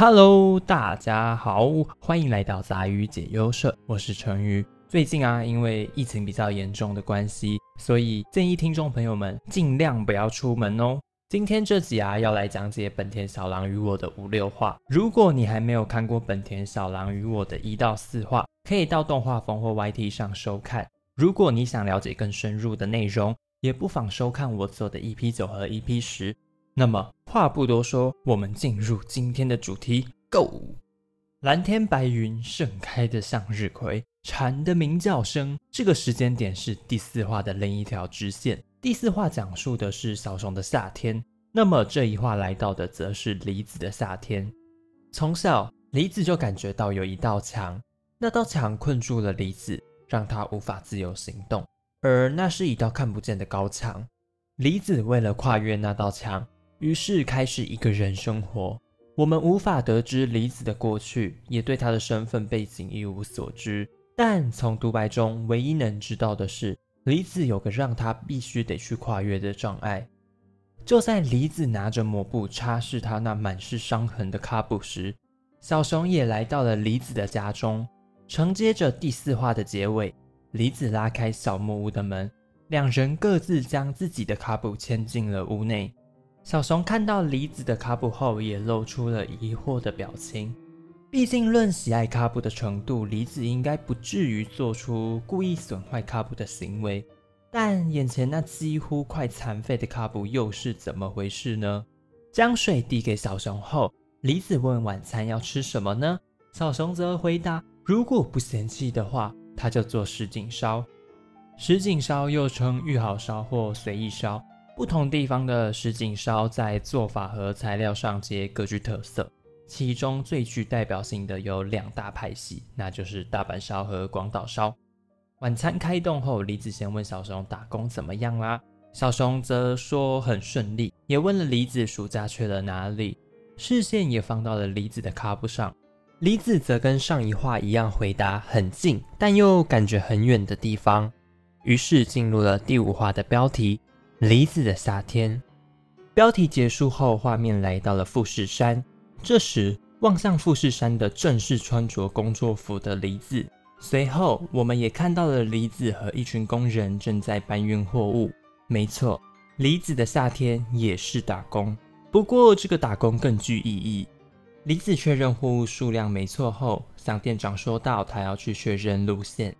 Hello，大家好，欢迎来到杂鱼解忧社，我是陈鱼。最近啊，因为疫情比较严重的关系，所以建议听众朋友们尽量不要出门哦。今天这集啊，要来讲解本田小狼与我的五六话。如果你还没有看过本田小狼与我的一到四话，可以到动画风或 YT 上收看。如果你想了解更深入的内容，也不妨收看我做的 EP 九和 EP 十。那么话不多说，我们进入今天的主题，Go！蓝天白云盛开的向日葵，蝉的鸣叫声。这个时间点是第四话的另一条支线。第四话讲述的是小熊的夏天，那么这一话来到的则是梨子的夏天。从小，梨子就感觉到有一道墙，那道墙困住了梨子，让她无法自由行动，而那是一道看不见的高墙。梨子为了跨越那道墙。于是开始一个人生活。我们无法得知梨子的过去，也对她的身份背景一无所知。但从独白中，唯一能知道的是，梨子有个让她必须得去跨越的障碍。就在梨子拿着抹布擦拭她那满是伤痕的卡布时，小熊也来到了梨子的家中。承接着第四话的结尾，梨子拉开小木屋的门，两人各自将自己的卡布牵进了屋内。小熊看到梨子的卡布后，也露出了疑惑的表情。毕竟论喜爱卡布的程度，梨子应该不至于做出故意损坏卡布的行为。但眼前那几乎快残废的卡布又是怎么回事呢？将水递给小熊后，梨子问晚餐要吃什么呢？小熊则回答：如果不嫌弃的话，他就做什锦烧。什锦烧又称玉好烧或随意烧。不同地方的什锦烧在做法和材料上皆各具特色，其中最具代表性的有两大派系，那就是大阪烧和广岛烧。晚餐开动后，梨子先问小熊打工怎么样啦，小熊则说很顺利，也问了梨子暑假去了哪里，视线也放到了梨子的卡布上，梨子则跟上一话一样回答很近，但又感觉很远的地方，于是进入了第五话的标题。梨子的夏天，标题结束后，画面来到了富士山。这时，望向富士山的正是穿着工作服的梨子。随后，我们也看到了梨子和一群工人正在搬运货物。没错，梨子的夏天也是打工，不过这个打工更具意义。梨子确认货物数量没错后，向店长说道：“他要去确认路线。”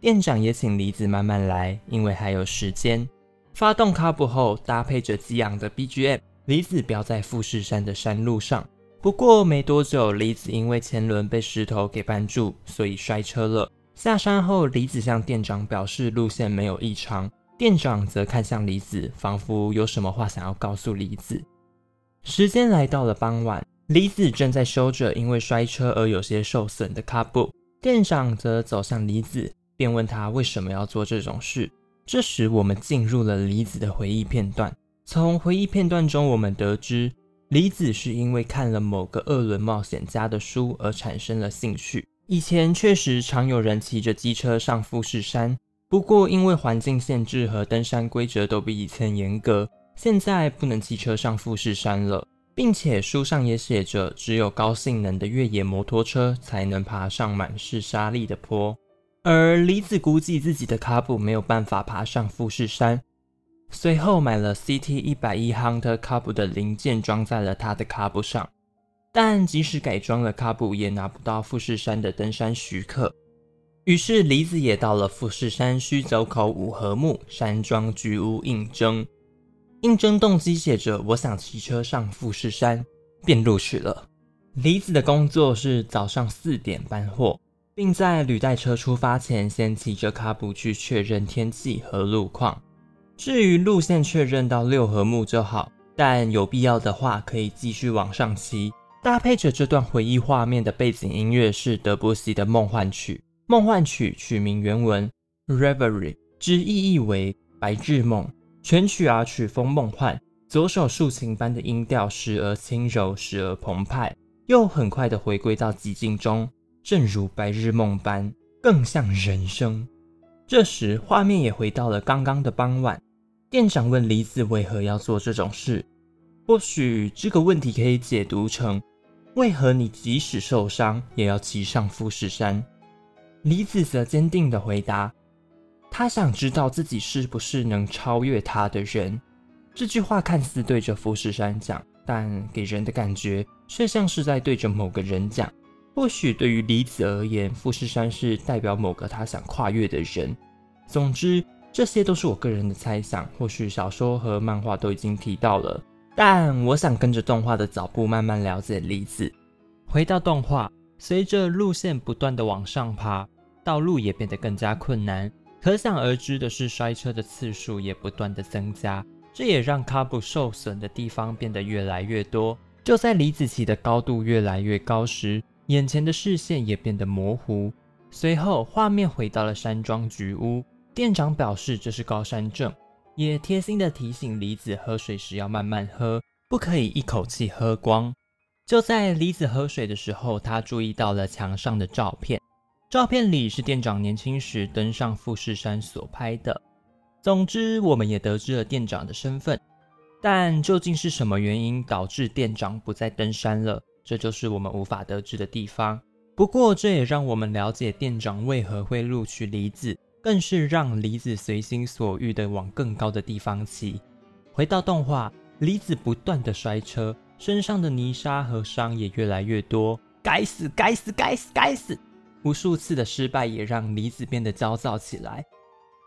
店长也请梨子慢慢来，因为还有时间。发动卡布后，搭配着激昂的 BGM，梨子飙在富士山的山路上。不过没多久，梨子因为前轮被石头给绊住，所以摔车了。下山后，梨子向店长表示路线没有异常，店长则看向梨子，仿佛有什么话想要告诉梨子。时间来到了傍晚，梨子正在修着因为摔车而有些受损的卡布，店长则走向梨子，便问他为什么要做这种事。这时，我们进入了梨子的回忆片段。从回忆片段中，我们得知梨子是因为看了某个二轮冒险家的书而产生了兴趣。以前确实常有人骑着机车上富士山，不过因为环境限制和登山规则都比以前严格，现在不能骑车上富士山了，并且书上也写着，只有高性能的越野摩托车才能爬上满是沙砾的坡。而梨子估计自己的卡布没有办法爬上富士山，随后买了 CT 一百一 Hunter 卡布的零件装在了他的卡布上，但即使改装了卡布，也拿不到富士山的登山许可。于是梨子也到了富士山须走口五合目山庄居屋应征，应征动机写着“我想骑车上富士山”，便录取了。梨子的工作是早上四点搬货。并在履带车出发前，先骑着卡布去确认天气和路况。至于路线确认到六合目就好，但有必要的话可以继续往上骑。搭配着这段回忆画面的背景音乐是德布西的《梦幻曲》。《梦幻曲》取名原文 Reverie，之意义为白日梦。全曲啊曲风梦幻，左手竖琴般的音调时而轻柔，时而澎湃，又很快的回归到寂静中。正如白日梦般，更像人生。这时，画面也回到了刚刚的傍晚。店长问梨子为何要做这种事。或许这个问题可以解读成：为何你即使受伤也要骑上富士山？”梨子则坚定地回答：“他想知道自己是不是能超越他的人。”这句话看似对着富士山讲，但给人的感觉却像是在对着某个人讲。或许对于李子而言，富士山是代表某个他想跨越的人。总之，这些都是我个人的猜想。或许小说和漫画都已经提到了，但我想跟着动画的脚步慢慢了解李子。回到动画，随着路线不断的往上爬，道路也变得更加困难。可想而知的是，摔车的次数也不断的增加。这也让卡布受损的地方变得越来越多。就在李子奇的高度越来越高时，眼前的视线也变得模糊。随后，画面回到了山庄菊屋。店长表示这是高山症，也贴心的提醒李子喝水时要慢慢喝，不可以一口气喝光。就在李子喝水的时候，他注意到了墙上的照片。照片里是店长年轻时登上富士山所拍的。总之，我们也得知了店长的身份，但究竟是什么原因导致店长不再登山了，这就是我们无法得知的地方。不过，这也让我们了解店长为何会录取梨子，更是让梨子随心所欲地往更高的地方骑。回到动画，梨子不断的摔车，身上的泥沙和伤也越来越多。该死，该死，该死，该死！无数次的失败也让梨子变得焦躁起来。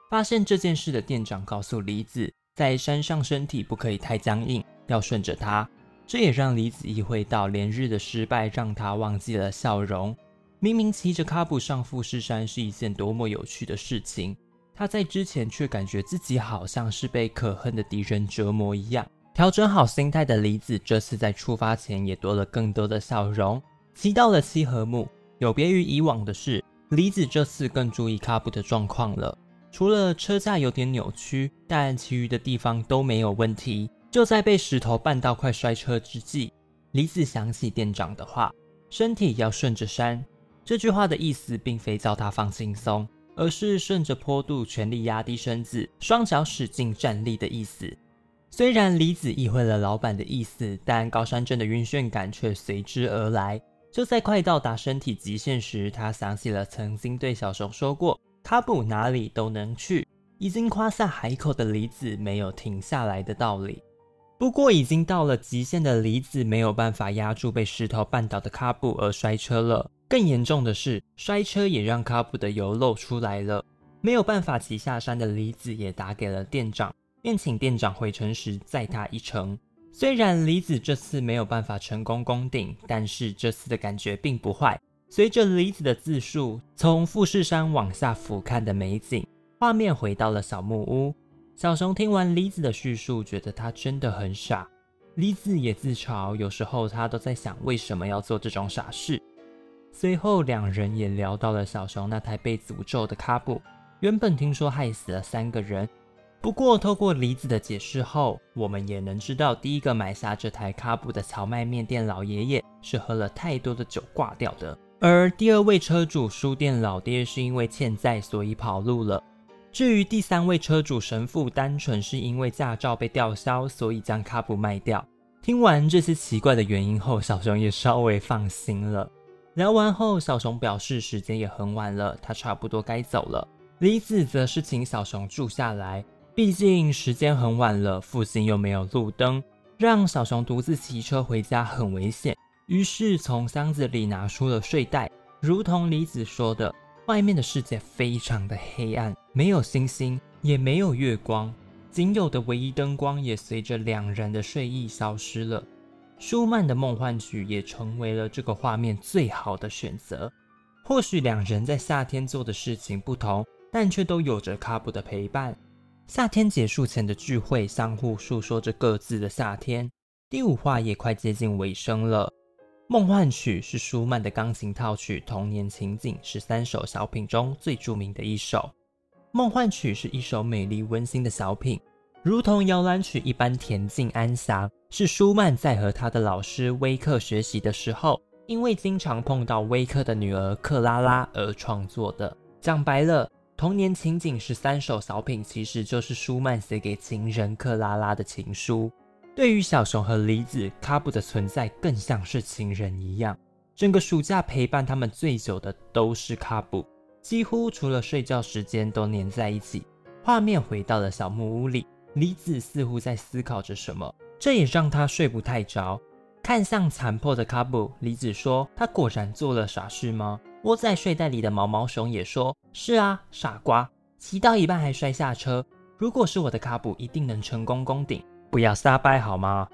发现这件事的店长告诉梨子，在山上身体不可以太僵硬，要顺着它。这也让李子意会到，连日的失败让他忘记了笑容。明明骑着卡布上富士山是一件多么有趣的事情，他在之前却感觉自己好像是被可恨的敌人折磨一样。调整好心态的李子，这次在出发前也多了更多的笑容。骑到了七合目，有别于以往的是，李子这次更注意卡布的状况了。除了车架有点扭曲，但其余的地方都没有问题。就在被石头绊到快摔车之际，李子想起店长的话：“身体要顺着山。”这句话的意思并非叫他放轻松，而是顺着坡度全力压低身子，双脚使劲站立的意思。虽然李子意会了老板的意思，但高山症的晕眩感却随之而来。就在快到达身体极限时，他想起了曾经对小熊说过。卡布哪里都能去，已经夸下海口的梨子没有停下来的道理。不过，已经到了极限的梨子没有办法压住被石头绊倒的卡布而摔车了。更严重的是，摔车也让卡布的油漏出来了。没有办法骑下山的梨子也打给了店长，便请店长回城时载他一程。虽然梨子这次没有办法成功攻顶，但是这次的感觉并不坏。随着梨子的自述，从富士山往下俯瞰的美景，画面回到了小木屋。小熊听完梨子的叙述，觉得他真的很傻。梨子也自嘲，有时候他都在想为什么要做这种傻事。随后，两人也聊到了小熊那台被诅咒的卡布。原本听说害死了三个人，不过透过梨子的解释后，我们也能知道，第一个买下这台卡布的荞麦面店老爷爷是喝了太多的酒挂掉的。而第二位车主书店老爹是因为欠债，所以跑路了。至于第三位车主神父，单纯是因为驾照被吊销，所以将卡布卖掉。听完这些奇怪的原因后，小熊也稍微放心了。聊完后，小熊表示时间也很晚了，他差不多该走了。李子则是请小熊住下来，毕竟时间很晚了，附近又没有路灯，让小熊独自骑车回家很危险。于是从箱子里拿出了睡袋，如同李子说的，外面的世界非常的黑暗，没有星星，也没有月光，仅有的唯一灯光也随着两人的睡意消失了。舒曼的梦幻曲也成为了这个画面最好的选择。或许两人在夏天做的事情不同，但却都有着卡布的陪伴。夏天结束前的聚会，相互诉说着各自的夏天。第五话也快接近尾声了。梦幻曲是舒曼的钢琴套曲，童年情景是三首小品中最著名的一首。梦幻曲是一首美丽温馨的小品，如同摇篮曲一般恬静安详。是舒曼在和他的老师威克学习的时候，因为经常碰到威克的女儿克拉拉而创作的。讲白了，童年情景是三首小品，其实就是舒曼写给情人克拉拉的情书。对于小熊和梨子，卡布的存在更像是情人一样。整个暑假陪伴他们最久的都是卡布，几乎除了睡觉时间都黏在一起。画面回到了小木屋里，梨子似乎在思考着什么，这也让他睡不太着。看向残破的卡布，梨子说：“他果然做了傻事吗？”窝在睡袋里的毛毛熊也说：“是啊，傻瓜，骑到一半还摔下车。如果是我的卡布，一定能成功攻顶。”不要撒掰好吗？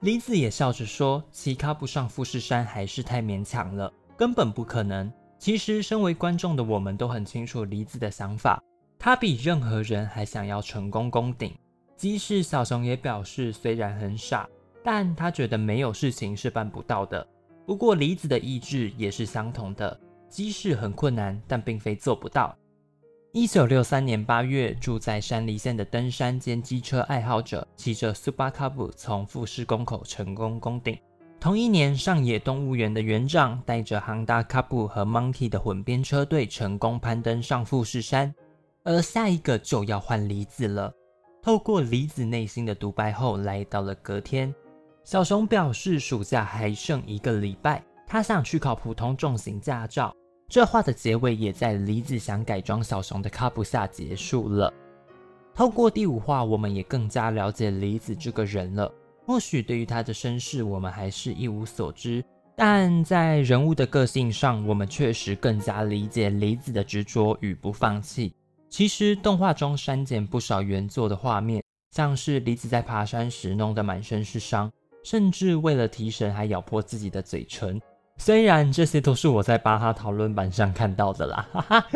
梨子也笑着说：“骑卡不上富士山还是太勉强了，根本不可能。”其实，身为观众的我们都很清楚梨子的想法，他比任何人还想要成功攻顶。即使小熊也表示，虽然很傻，但他觉得没有事情是办不到的。不过，梨子的意志也是相同的，即使很困难，但并非做不到。一九六三年八月，住在山梨县的登山兼机车爱好者骑着 Super Cub 从富士宫口成功攻顶。同一年，上野动物园的园长带着 Honda Cub 和 Monkey 的混编车队成功攀登上富士山。而下一个就要换梨子了。透过梨子内心的独白后，来到了隔天，小熊表示暑假还剩一个礼拜，他想去考普通重型驾照。这话的结尾也在李子想改装小熊的卡布下结束了。透过第五话，我们也更加了解李子这个人了。或许对于他的身世，我们还是一无所知，但在人物的个性上，我们确实更加理解李子的执着与不放弃。其实动画中删减不少原作的画面，像是李子在爬山时弄得满身是伤，甚至为了提神还咬破自己的嘴唇。虽然这些都是我在巴哈讨论版上看到的啦，哈哈。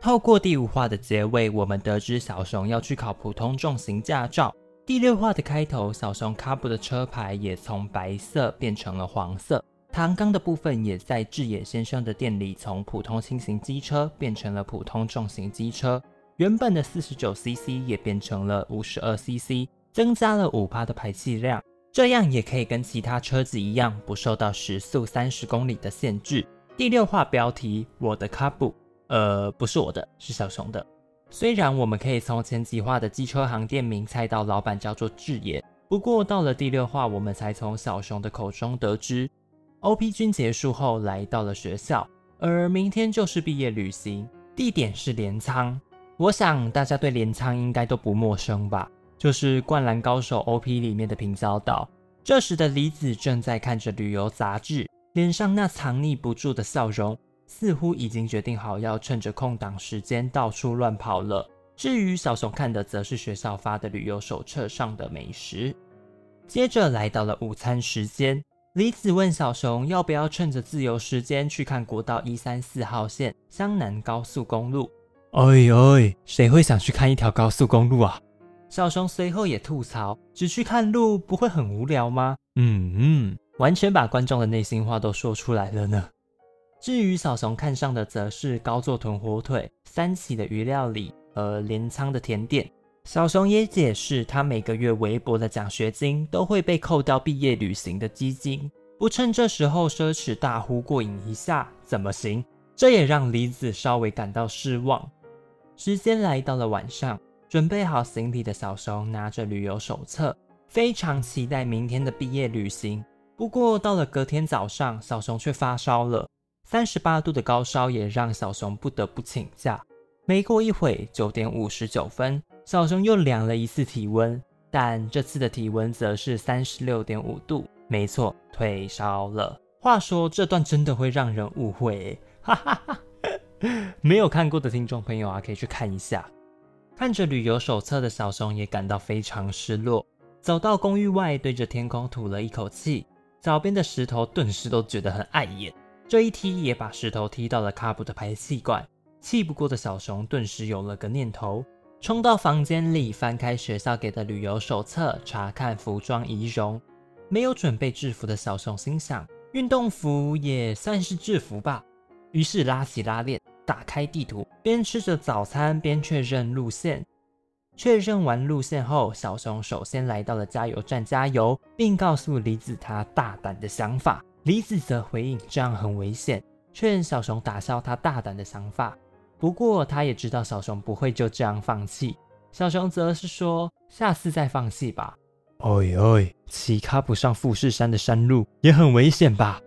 透过第五话的结尾，我们得知小熊要去考普通重型驾照。第六话的开头，小熊卡布的车牌也从白色变成了黄色。唐钢的部分也在智野先生的店里从普通轻型机车变成了普通重型机车。原本的四十九 CC 也变成了五十二 CC，增加了五帕的排气量。这样也可以跟其他车子一样，不受到时速三十公里的限制。第六话标题：我的卡布，呃，不是我的，是小熊的。虽然我们可以从前几话的机车行店名猜到老板叫做智野，不过到了第六话，我们才从小熊的口中得知，OP 军结束后来到了学校，而明天就是毕业旅行，地点是镰仓。我想大家对镰仓应该都不陌生吧。就是《灌篮高手》OP 里面的平交岛。这时的李子正在看着旅游杂志，脸上那藏匿不住的笑容，似乎已经决定好要趁着空档时间到处乱跑了。至于小熊看的，则是学校发的旅游手册上的美食。接着来到了午餐时间，李子问小熊要不要趁着自由时间去看国道一三四号线湘南高速公路。哎哎，谁会想去看一条高速公路啊？小熊随后也吐槽：“只去看路不会很无聊吗？”嗯嗯，完全把观众的内心话都说出来了呢。至于小熊看上的，则是高座豚火腿、三喜的鱼料理和镰仓的甜点。小熊也解释，他每个月微薄的奖学金都会被扣掉毕业旅行的基金，不趁这时候奢侈大呼过瘾一下怎么行？这也让梨子稍微感到失望。时间来到了晚上。准备好行李的小熊拿着旅游手册，非常期待明天的毕业旅行。不过到了隔天早上，小熊却发烧了，三十八度的高烧也让小熊不得不请假。没过一会，九点五十九分，小熊又量了一次体温，但这次的体温则是三十六点五度，没错，退烧了。话说这段真的会让人误会，哈哈哈！没有看过的听众朋友啊，可以去看一下。看着旅游手册的小熊也感到非常失落，走到公寓外，对着天空吐了一口气，脚边的石头顿时都觉得很碍眼。这一踢也把石头踢到了卡布的排气管，气不过的小熊顿时有了个念头，冲到房间里翻开学校给的旅游手册，查看服装仪容。没有准备制服的小熊心想，运动服也算是制服吧，于是拉起拉链。打开地图，边吃着早餐边确认路线。确认完路线后，小熊首先来到了加油站加油，并告诉梨子他大胆的想法。梨子则回应这样很危险，劝小熊打消他大胆的想法。不过他也知道小熊不会就这样放弃。小熊则是说下次再放弃吧。哎哎，骑卡不上富士山的山路也很危险吧？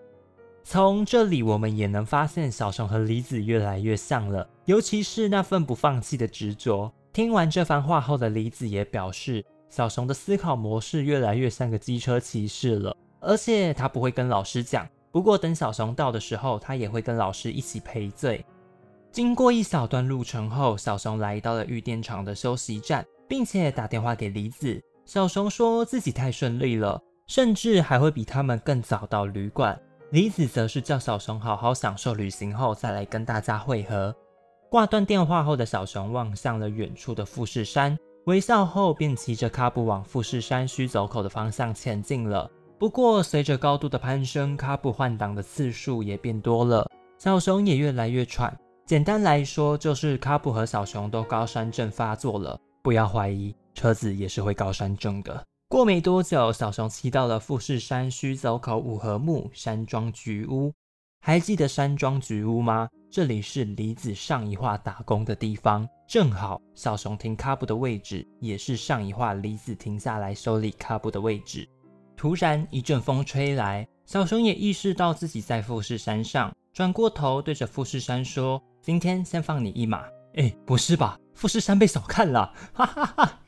从这里我们也能发现小熊和梨子越来越像了，尤其是那份不放弃的执着。听完这番话后的梨子也表示，小熊的思考模式越来越像个机车骑士了，而且他不会跟老师讲。不过等小熊到的时候，他也会跟老师一起赔罪。经过一小段路程后，小熊来到了玉电厂的休息站，并且打电话给梨子。小熊说自己太顺利了，甚至还会比他们更早到旅馆。梨子则是叫小熊好好享受旅行后再来跟大家会合。挂断电话后的小熊望向了远处的富士山，微笑后便骑着卡布往富士山须走口的方向前进了。不过随着高度的攀升，卡布换挡的次数也变多了，小熊也越来越喘。简单来说，就是卡布和小熊都高山症发作了。不要怀疑。车子也是会高山症的。过没多久，小熊骑到了富士山须走口五合目山庄菊屋。还记得山庄菊屋吗？这里是梨子上一话打工的地方，正好小熊停卡布的位置也是上一话梨子停下来修理卡布的位置。突然一阵风吹来，小熊也意识到自己在富士山上，转过头对着富士山说：“今天先放你一马。”哎，不是吧？富士山被小看了，哈哈哈！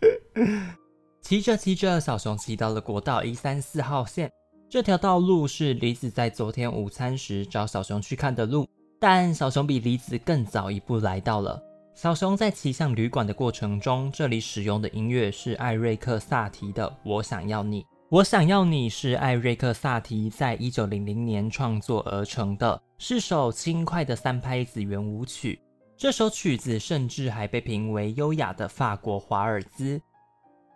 骑着骑着，小熊骑到了国道一三四号线。这条道路是梨子在昨天午餐时找小熊去看的路，但小熊比梨子更早一步来到了。小熊在骑向旅馆的过程中，这里使用的音乐是艾瑞克萨提的《我想要你》。《我想要你》是艾瑞克萨提在一九零零年创作而成的，是首轻快的三拍子圆舞曲。这首曲子甚至还被评为优雅的法国华尔兹。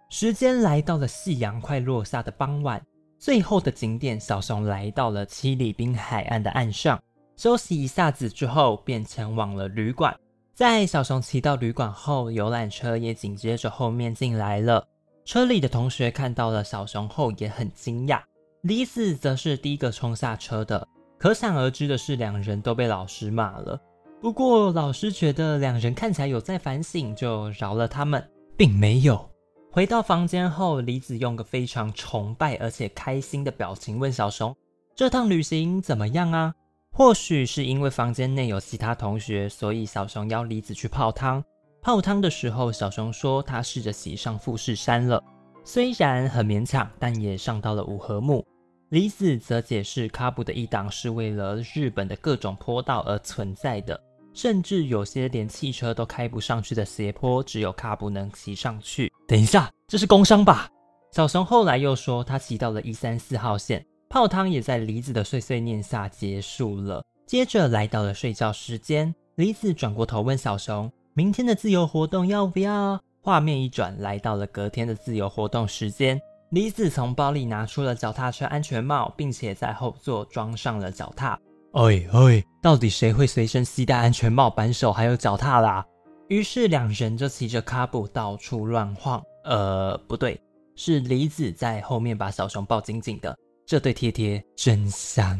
时间来到了夕阳快落下的傍晚，最后的景点小熊来到了七里滨海岸的岸上，休息一下子之后，便前往了旅馆。在小熊骑到旅馆后，游览车也紧接着后面进来了。车里的同学看到了小熊后也很惊讶，李子则是第一个冲下车的。可想而知的是，两人都被老师骂了。不过老师觉得两人看起来有在反省，就饶了他们，并没有。回到房间后，梨子用个非常崇拜而且开心的表情问小熊：“这趟旅行怎么样啊？”或许是因为房间内有其他同学，所以小熊邀梨子去泡汤。泡汤的时候，小熊说他试着骑上富士山了，虽然很勉强，但也上到了五合目。梨子则解释，卡布的一档是为了日本的各种坡道而存在的。甚至有些连汽车都开不上去的斜坡，只有卡布能骑上去。等一下，这是工伤吧？小熊后来又说，他骑到了一三四号线，泡汤也在梨子的碎碎念下结束了。接着来到了睡觉时间，梨子转过头问小熊：“明天的自由活动要不要？”画面一转，来到了隔天的自由活动时间。梨子从包里拿出了脚踏车安全帽，并且在后座装上了脚踏。哎哎，到底谁会随身携带安全帽、扳手还有脚踏啦？于是两人就骑着卡布到处乱晃。呃，不对，是梨子在后面把小熊抱紧紧的。这对贴贴真香。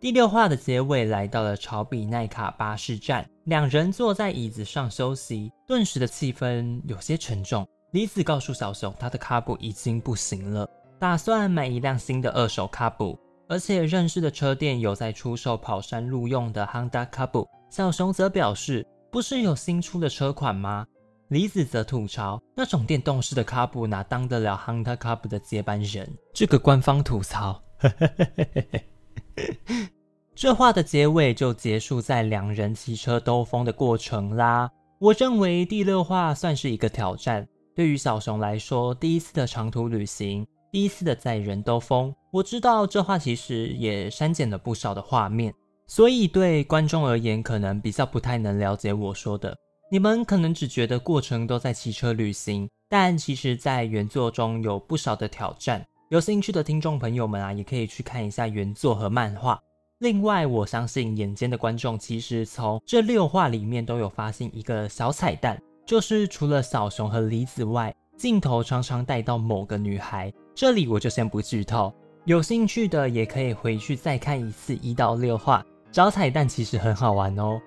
第六话的结尾来到了朝比奈卡巴士站，两人坐在椅子上休息，顿时的气氛有些沉重。梨子告诉小熊，他的卡布已经不行了，打算买一辆新的二手卡布。而且认识的车店有在出售跑山路用的 Honda c a b 小熊则表示，不是有新出的车款吗？李子则吐槽，那种电动式的 c a b 哪当得了 Honda c a b 的接班人？这个官方吐槽。这话的结尾就结束在两人骑车兜风的过程啦。我认为第六话算是一个挑战，对于小熊来说，第一次的长途旅行。第一次的载人兜风，我知道这话其实也删减了不少的画面，所以对观众而言可能比较不太能了解我说的。你们可能只觉得过程都在骑车旅行，但其实，在原作中有不少的挑战。有兴趣的听众朋友们啊，也可以去看一下原作和漫画。另外，我相信眼尖的观众其实从这六话里面都有发现一个小彩蛋，就是除了小熊和梨子外，镜头常常带到某个女孩。这里我就先不剧透，有兴趣的也可以回去再看一次一到六话，找彩蛋其实很好玩哦。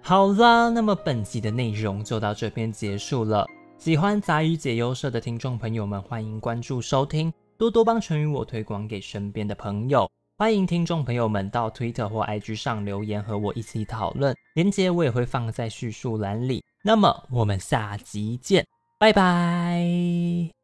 好啦，那么本集的内容就到这边结束了。喜欢杂鱼解忧社的听众朋友们，欢迎关注收听，多多帮成语我推广给身边的朋友。欢迎听众朋友们到 Twitter 或 IG 上留言和我一起讨论，链接我也会放在叙述栏里。那么我们下集见，拜拜。